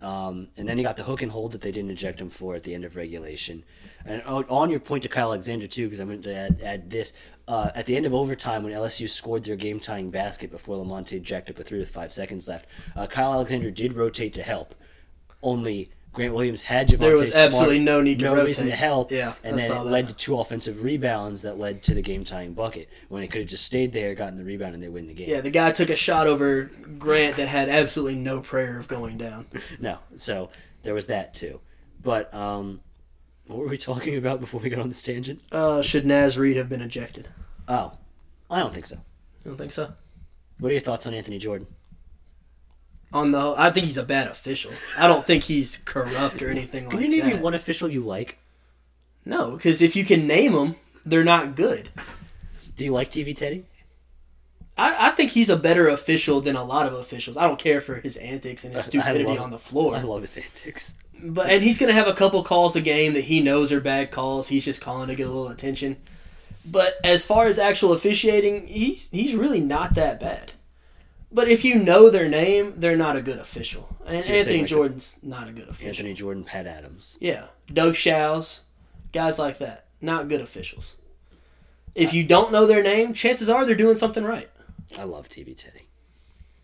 A: Um, and then he got the hook and hold that they didn't eject him for at the end of regulation. And on your point to Kyle Alexander too, because I'm going to add, add this. Uh, at the end of overtime, when LSU scored their game-tying basket before Lamonte jacked up a three with five seconds left, uh, Kyle Alexander did rotate to help. Only Grant Williams had Javonte
B: There was
A: Smart,
B: absolutely no need to
A: no reason to help.
B: Yeah,
A: and then it led to two offensive rebounds that led to the game-tying bucket. When it could have just stayed there, gotten the rebound, and they win the game.
B: Yeah, the guy took a shot over Grant that had absolutely no prayer of going down. *laughs*
A: No, so there was that too. But um, what were we talking about before we got on this tangent?
B: Uh, should Naz Reid have been ejected?
A: Oh, I don't think so.
B: You don't think so?
A: What are your thoughts on Anthony Jordan?
B: On the, whole, I think he's a bad official. I don't think he's corrupt or anything like that.
A: Can you name
B: that.
A: me one official you like?
B: No, because if you can name them, they're not good.
A: Do you like TV Teddy?
B: I, I think he's a better official than a lot of officials. I don't care for his antics and his stupidity
A: love-
B: on the floor.
A: I love his antics.
B: But and he's gonna have a couple calls a game that he knows are bad calls. He's just calling to get a little attention. But as far as actual officiating, he's he's really not that bad. But if you know their name, they're not a good official. And
A: So
B: Anthony Jordan's not a good official.
A: Anthony Jordan, Pat Adams.
B: Yeah, Doug Shows, guys like that, not good officials. If you don't know their name, chances are they're doing something right.
A: I love TV Teddy.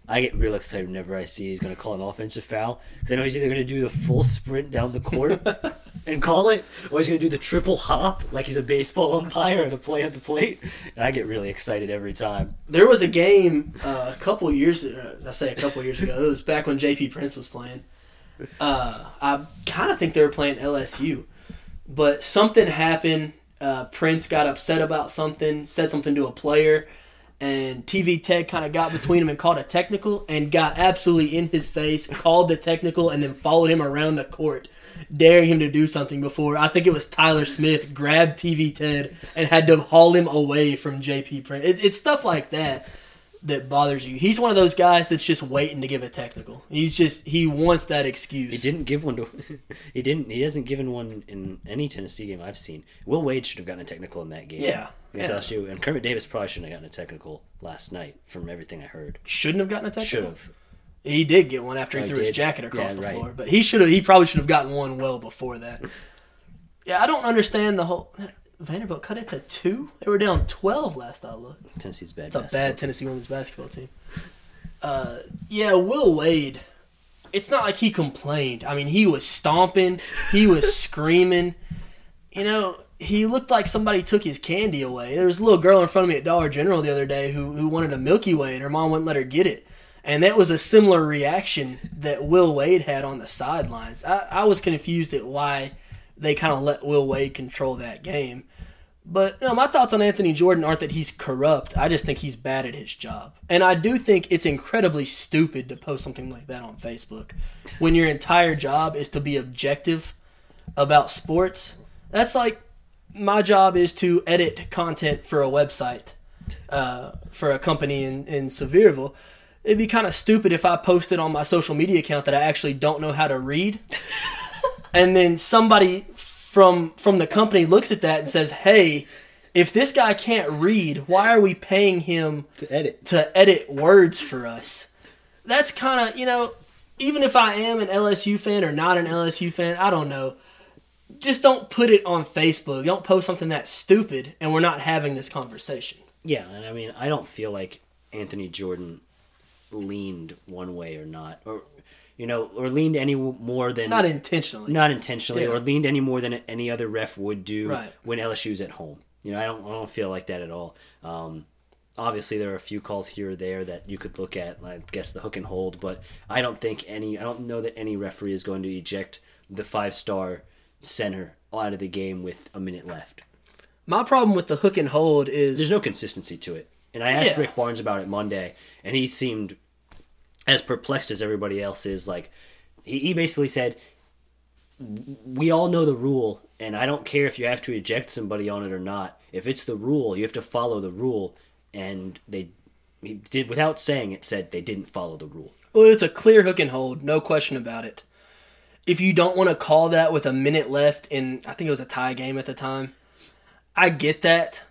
A: I get real excited whenever I see he's going to call an offensive foul because I know he's either going to do the full sprint down the court *laughs* and call it, or he's going to do the triple hop like he's a baseball umpire and a play at the plate. And I get really excited every time.
B: There was a game uh, a couple years, uh, I say a couple years ago. It was back when J.P. Prince was playing. Uh, I kind of think they were playing LSU, but something happened. Uh, Prince got upset about something, said something to a player, and TV Ted kind of got between him and called a technical, and got absolutely in his face, called the technical, and then followed him around the court, daring him to do something. Before I think it was Tyler Smith grabbed TV Ted and had to haul him away from J.P. Prince. It, it's stuff like that that bothers you. He's one of those guys that's just waiting to give a technical. He's just he wants that excuse.
A: He didn't give one to. *laughs* he didn't. He hasn't given one in any Tennessee game I've seen. Will Wade should have gotten a technical in that game.
B: Yeah,
A: against
B: yeah.
A: LSU, and Kermit Davis probably shouldn't have gotten a technical last night, from everything I heard.
B: Shouldn't have gotten a technical.
A: Should have.
B: He did get one after he
A: Oh, he
B: threw his jacket across
A: Yeah,
B: the
A: right.
B: floor, but he should have. He probably should have gotten one well before that. *laughs* Yeah, I don't understand the whole. Vanderbilt cut it to two. They were down twelve last I looked.
A: Tennessee's bad.
B: It's a bad Tennessee women's basketball team. Uh, yeah, Will Wade. It's not like he complained. I mean, he was stomping, he was *laughs* screaming. You know, he looked like somebody took his candy away. There was a little girl in front of me at Dollar General the other day who, who wanted a Milky Way, and her mom wouldn't let her get it. And that was a similar reaction that Will Wade had on the sidelines. I, I was confused at why they kind of let Will Wade control that game. But no, my thoughts on Anthony Jordan aren't that he's corrupt. I just think he's bad at his job. And I do think it's incredibly stupid to post something like that on Facebook when your entire job is to be objective about sports. That's like my job is to edit content for a website uh, for a company in, in Sevierville. It'd be kind of stupid if I posted on my social media account that I actually don't know how to read. And then somebody from from the company looks at that and says, "Hey, if this guy can't read, why are we paying him
A: to edit.
B: to edit words for us?" That's kind of you know, even if I am an LSU fan or not an LSU fan, I don't know. Just don't put it on Facebook. Don't post something that stupid, and we're not having this conversation.
A: Yeah, and I mean, I don't feel like Anthony Jordan leaned one way or not, or you know, or leaned any more than
B: Not intentionally.
A: not intentionally,
B: Yeah.
A: or leaned any more than any other ref would do
B: Right.
A: when LSU's at home. You know, I don't, I don't feel like that at all. Um, obviously, there are a few calls here or there that you could look at. I guess the hook and hold, but I don't think any. I don't know that any referee is going to eject the five star center out of the game with a minute left.
B: My problem with the hook and hold is
A: There's no consistency to it. And I asked
B: Yeah.
A: Rick Barnes about it Monday, and he seemed as perplexed as everybody else is. Like, he, he basically said, We all know the rule, and I don't care if you have to eject somebody on it or not. If it's the rule, you have to follow the rule. And they, he did, without saying it, said they didn't follow the rule.
B: Well, it's a clear hook and hold, no question about it. If you don't want to call that with a minute left in, I think it was a tie game at the time, I get that.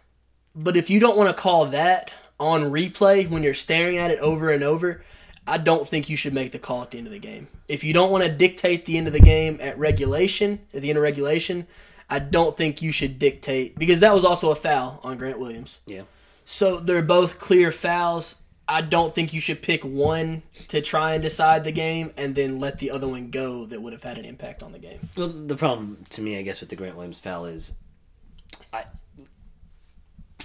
B: But if you don't want to call that on replay when you're staring at it over and over, I don't think you should make the call at the end of the game. If you don't want to dictate the end of the game at regulation, at the end of regulation, I don't think you should dictate because that was also a foul on Grant Williams.
A: Yeah.
B: So they're both clear fouls. I don't think you should pick one to try and decide the game and then let the other one go that would have had an impact on the game.
A: Well, the problem to me, I guess, with the Grant Williams foul is, I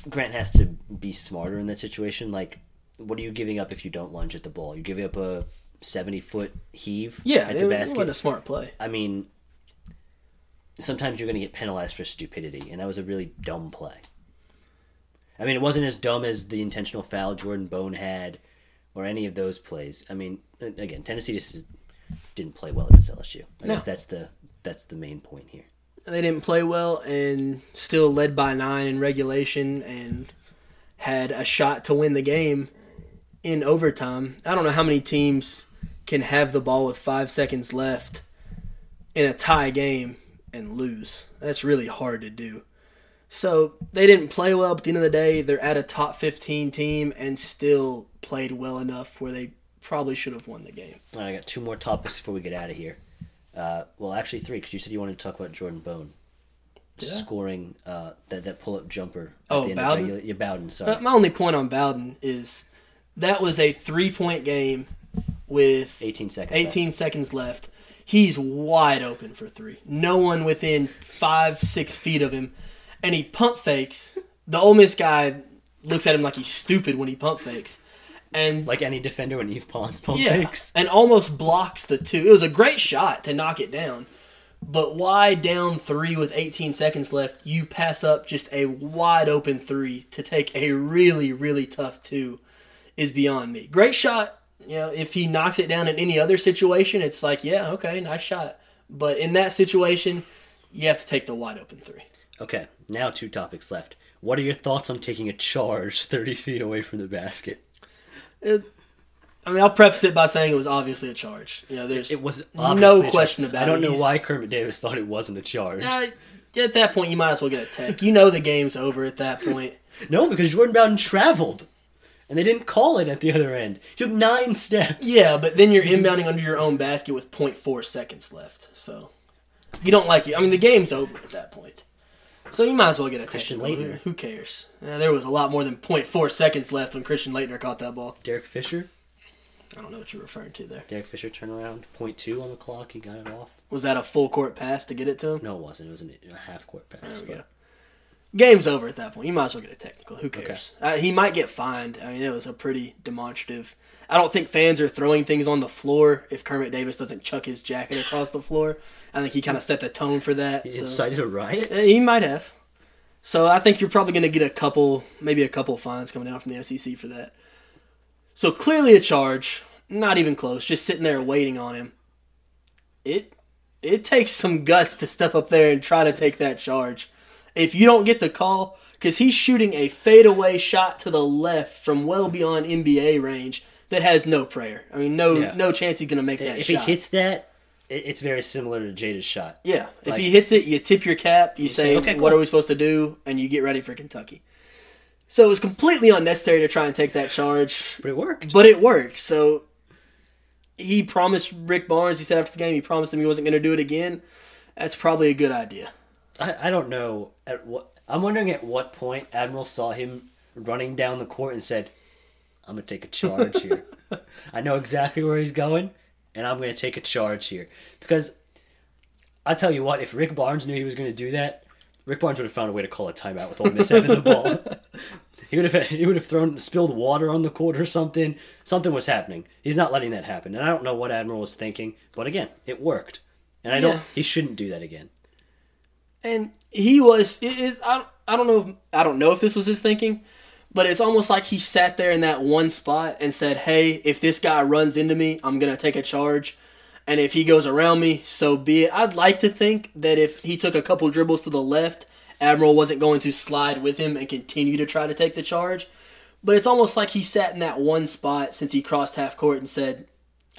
A: Grant has to be smarter in that situation. Like, what are you giving up if you don't lunge at the ball? You're giving up a seventy foot heave
B: Yeah,
A: at
B: it,
A: the basket.
B: wasn't a smart play.
A: I mean, sometimes you're going to get penalized for stupidity, and that was a really dumb play. I mean, it wasn't as dumb as the intentional foul Jordan Bone had, or any of those plays. I mean, again, Tennessee just didn't play well against LSU. I
B: No.
A: guess that's the that's the main point here.
B: They didn't play well and still led by nine in regulation and had a shot to win the game. In overtime. I don't know how many teams can have the ball with five seconds left in a tie game and lose. That's really hard to do. So they didn't play well. But at the end of the day, they're at a top 15 team and still played well enough where they probably should have won the game.
A: All right, I got two more topics before we get out of here. Uh, well, actually three, because you said you wanted to talk about Jordan Bone
B: I?
A: scoring uh, that that pull up jumper.
B: Oh, Bowden?
A: regular- yeah, Bowden. Sorry.
B: Uh, my only point on Bowden is that was a three point game with
A: 18 seconds. left.
B: 18 seconds left. He's wide open for three. No one within five, six feet of him. And he pump fakes. The Ole Miss guy looks at him like he's stupid when he pump fakes. And
A: Like any defender when Eve Pons pump
B: yeah,
A: fakes.
B: and almost blocks the two. It was a great shot to knock it down. But why down three with 18 seconds left, you pass up just a wide open three to take a really, really tough two is beyond me. Great shot. You know, if he knocks it down in any other situation, it's like, yeah, okay, nice shot. But in that situation, you have to take the wide open three.
A: Okay, now two topics left. What are your thoughts on taking a charge *laughs* 30 feet away from the basket?
B: It, I mean, I'll preface it by saying it was obviously a charge. You know, there's
A: It was
B: no question about it.
A: I don't know
B: He's-
A: why Kermit Davis thought it wasn't a charge.
B: Uh, at that point, you might as well get a tech. You know the game's over at that point. *laughs*
A: no, because Jordan Bowden traveled. And they didn't call it at the other end. He took nine steps.
B: Yeah, but then you're inbounding under your own basket with 0.4 seconds left. So you don't like it. I mean, the game's over at that point. So you might as well get a
A: Christian. Laettner.
B: Who cares? Yeah, there was a lot more than 0.4 seconds left when Christian Laettner caught that ball.
A: Derek Fisher.
B: I don't know what you're referring to there.
A: Derek Fisher turned around. Point two on the clock. He got it off.
B: Was that a full court pass to get it to him?
A: No, it wasn't. It was an- a half court pass.
B: There we go. Game's over at that point. You might as well get a technical. Who cares? Uh, he might get fined. I mean, it was a pretty demonstrative. I don't think fans are throwing things on the floor if Kermit Davis doesn't chuck his jacket across the floor. I think he kind of set the tone for that.
A: He *laughs*
B: so-
A: incited a riot?
B: Uh, He might have. So I think you're probably going to get a couple, maybe a couple fines coming down from the SEC for that. So clearly a charge, not even close, just sitting there waiting on him. It it takes some guts to step up there and try to take that charge. If you don't get the call, because he's shooting a fadeaway shot to the left from well beyond NBA range that has no prayer. I mean, no
A: Yeah.
B: no chance he's going to make that
A: if
B: shot.
A: he hits that, it's very similar to Jada's shot.
B: Yeah, if
A: Like-
B: he hits it, you tip your cap, you, say,
A: say, "Okay,
B: "What
A: cool."
B: are we supposed to do?" and you get ready for Kentucky. So it was completely unnecessary to try and take that charge,
A: But it worked.
B: but it worked. So he promised Rick Barnes. He said after the game, he promised him he wasn't going to do it again. That's probably a good idea.
A: I, I don't know at what. I'm wondering at what point Admiral saw him running down the court and said, "I'm gonna take a charge here. *laughs* I know exactly where he's going, and I'm gonna take a charge here." Because I tell you what, if Rick Barnes knew he was gonna do that, Rick Barnes would have found a way to call a timeout with Ole Miss having the ball. *laughs* He would have he would have thrown spilled water on the court or something. Something was happening. He's not letting that happen, and I don't know what Admiral was thinking. But again, it worked, and I
B: Yeah.
A: don't. He shouldn't do that again.
B: And he was. I. don't- I don't know. If, I don't know if this was his thinking, but it's almost like he sat there in that one spot and said, "Hey, if this guy runs into me, I'm gonna take a charge." And if he goes around me, so be it. I'd like to think that if he took a couple dribbles to the left, Admiral wasn't going to slide with him and continue to try to take the charge. But it's almost like he sat in that one spot since he crossed half court and said,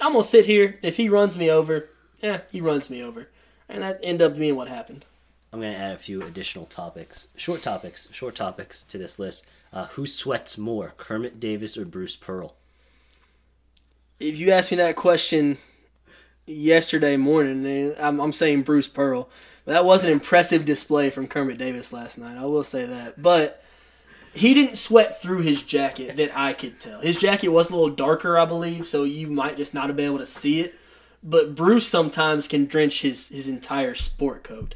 B: I'm going to sit here. If he runs me over, yeah, he runs me over. And that ended up being what happened.
A: I'm going to add a few additional topics, short topics, short topics to this list. Uh, who sweats more, Kermit Davis or Bruce Pearl?
B: If you asked me that question yesterday morning, eh, I'm, I'm saying Bruce Pearl. That was an impressive display from Kermit Davis last night. I will say that. But he didn't sweat through his jacket that I could tell. His jacket was a little darker, I believe, so you might just not have been able to see it. But Bruce sometimes can drench his, his entire sport coat.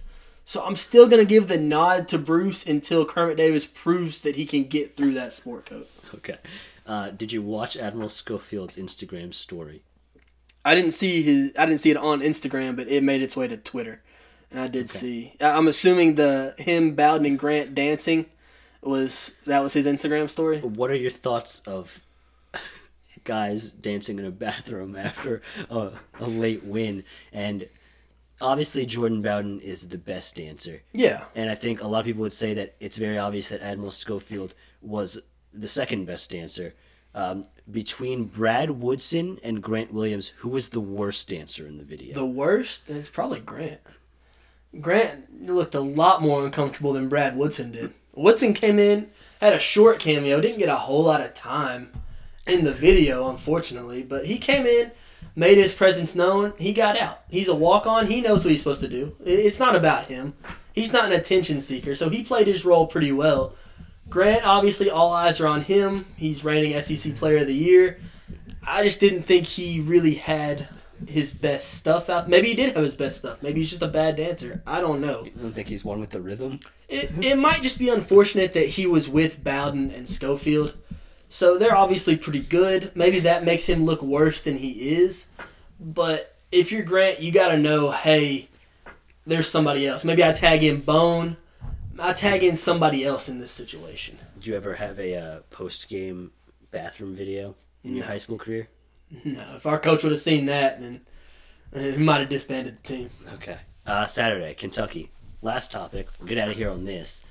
B: So I'm still going to give the nod to Bruce until Kermit Davis proves that he can get through that sport coat.
A: Okay. Uh, did you watch Admiral Schofield's Instagram story?
B: I didn't see his. I didn't see it on Instagram, but it made its way to Twitter, and I did see. I- I'm assuming the him Bowden and Grant dancing was that was his Instagram story.
A: What are your thoughts of *laughs* guys dancing in a bathroom after a, a late win? And obviously, Jordan Bowden is the best dancer.
B: Yeah,
A: And I think a lot of people would say that it's very obvious that Admiral Schofield was the second best dancer. Um, between Brad Woodson and Grant Williams, who was the worst dancer in the video?
B: The worst, it's probably Grant. Grant looked a lot more uncomfortable than Brad Woodson did. Woodson came in, had a short cameo, didn't get a whole lot of time in the video, unfortunately, but he came in, made his presence known, he got out. He's a walk on, he knows what he's supposed to do. It's not about him. He's not an attention seeker, so he played his role pretty well. Grant, obviously, all eyes are on him. He's reigning SEC Player of the Year. I just didn't think he really had his best stuff out. Maybe he did have his best stuff. Maybe he's just a bad dancer. I don't know.
A: You don't think he's one with the rhythm?
B: It, it might just be unfortunate that he was with Bowden and Schofield. So they're obviously pretty good. Maybe that makes him look worse than he is. But if you're Grant, you got to know, hey, there's somebody else. Maybe I tag in Bone. I tag in somebody else in this situation.
A: Did you ever have a uh, post game bathroom video in your
B: No.
A: high school career?
B: No, if our coach would have seen that, then *laughs* he might have disbanded the team.
A: Okay. Uh, Saturday, Kentucky. Last topic. We'll get out of here on this.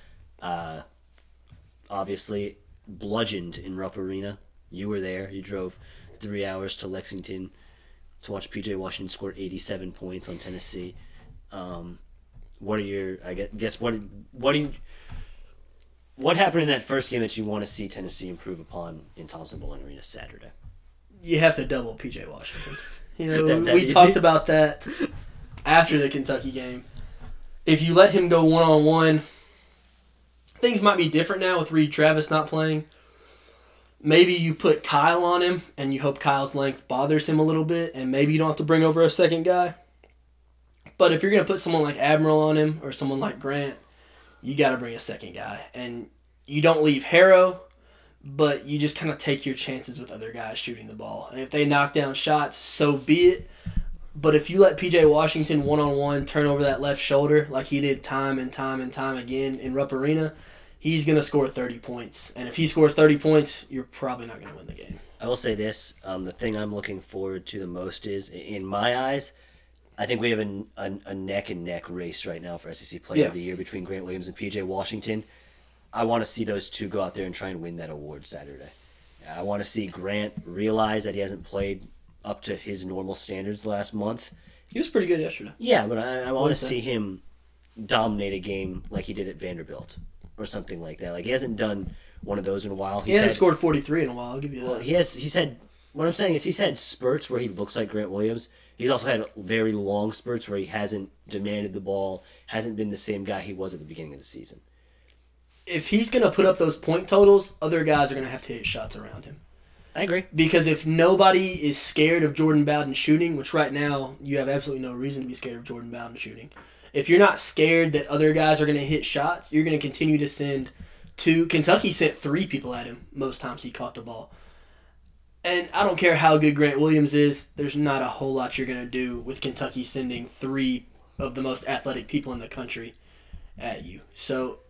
A: Uh, obviously, bludgeoned in Rupp Arena. You were there. You drove three hours to Lexington to watch PJ Washington score 87 points on Tennessee. Um, what are your? I guess, guess what? What do you? What happened in that first game that you want to see Tennessee improve upon in Thompson Boling Arena Saturday?
B: You have to double PJ Washington. *laughs* You know,
A: That- that
B: we
A: easy?
B: talked about that after the Kentucky game. If you let him go one on one, things might be different now with Reid Travis not playing. Maybe you put Kyle on him and you hope Kyle's length bothers him a little bit, and maybe you don't have to bring over a second guy. But if you're going to put someone like Admiral on him or someone like Grant, you got to bring a second guy. And you don't leave Herro, but you just kind of take your chances with other guys shooting the ball. And if they knock down shots, so be it. But if you let PJ Washington one on one turn over that left shoulder like he did time and time and time again in Rupp Arena, he's going to score 30 points. And if he scores 30 points, you're probably not going to win the game.
A: I will say this: um, the thing I'm looking forward to the most is, in my eyes, I think we have a, a, a neck and neck race right now for SEC Player
B: Yeah.
A: of the Year between Grant Williams and PJ Washington. I want to see those two go out there and try and win that award Saturday. I want to see Grant realize that he hasn't played up to his normal standards the last month.
B: He was pretty good yesterday.
A: Yeah, but I, I want to see him dominate a game like he did at Vanderbilt or something like that. Like he hasn't done one of those in a while.
B: He hasn't
A: had-
B: scored 43 in a while, I'll give you that.
A: well, he has. He's had. What I'm saying is, he's had spurts where he looks like Grant Williams. He's also had very long spurts where he hasn't demanded the ball, hasn't been the same guy he was at the beginning of the season.
B: if he's going to put up those point totals, other guys are going to have to hit shots around him.
A: I agree.
B: Because if nobody is scared of Jordan Bowden shooting, which right now you have absolutely no reason to be scared of Jordan Bowden shooting, if you're not scared that other guys are going to hit shots, you're going to continue to send two. Kentucky sent three people at him most times he caught the ball. And I don't care how good Grant Williams is, there's not a whole lot you're going to do with Kentucky sending three of the most athletic people in the country at you. So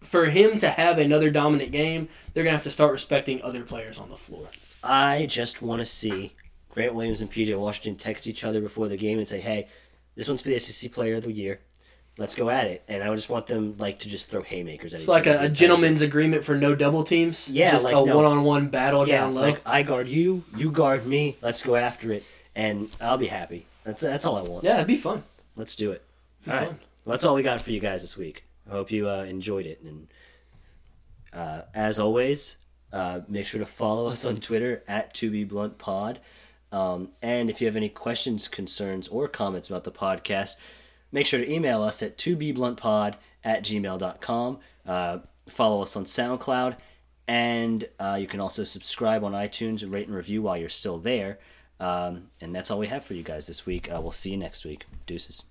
B: for him to have another dominant game, they're going to have to start respecting other players on the floor.
A: I just want to see Grant Williams and PJ Washington text each other before the game and say, "Hey, this one's for the SEC Player of the Year. Let's go at it." And I just want them like to just throw haymakers at
B: It's
A: each
B: like
A: other.
B: a, a gentleman's agreement for no double teams.
A: Yeah,
B: just
A: like,
B: a
A: no.
B: one-on-one battle
A: yeah,
B: down low.
A: like I guard you, you guard me. Let's go after it, and I'll be happy. That's that's all I want.
B: yeah, it'd be fun.
A: Let's do it.
B: Be
A: All right.
B: fun.
A: Well, that's all we got for you guys this week. I hope you uh, enjoyed it. And uh, as always, uh, make sure to follow us on Twitter at To Be Blunt Pod. Um, and if you have any questions, concerns, or comments about the podcast, make sure to email us at to be bluntpod at gmail.com. Uh, follow us on SoundCloud. And uh, you can also subscribe on iTunes rate and review while you're still there. Um, and that's all we have for you guys this week. Uh, we'll see you next week. Deuces.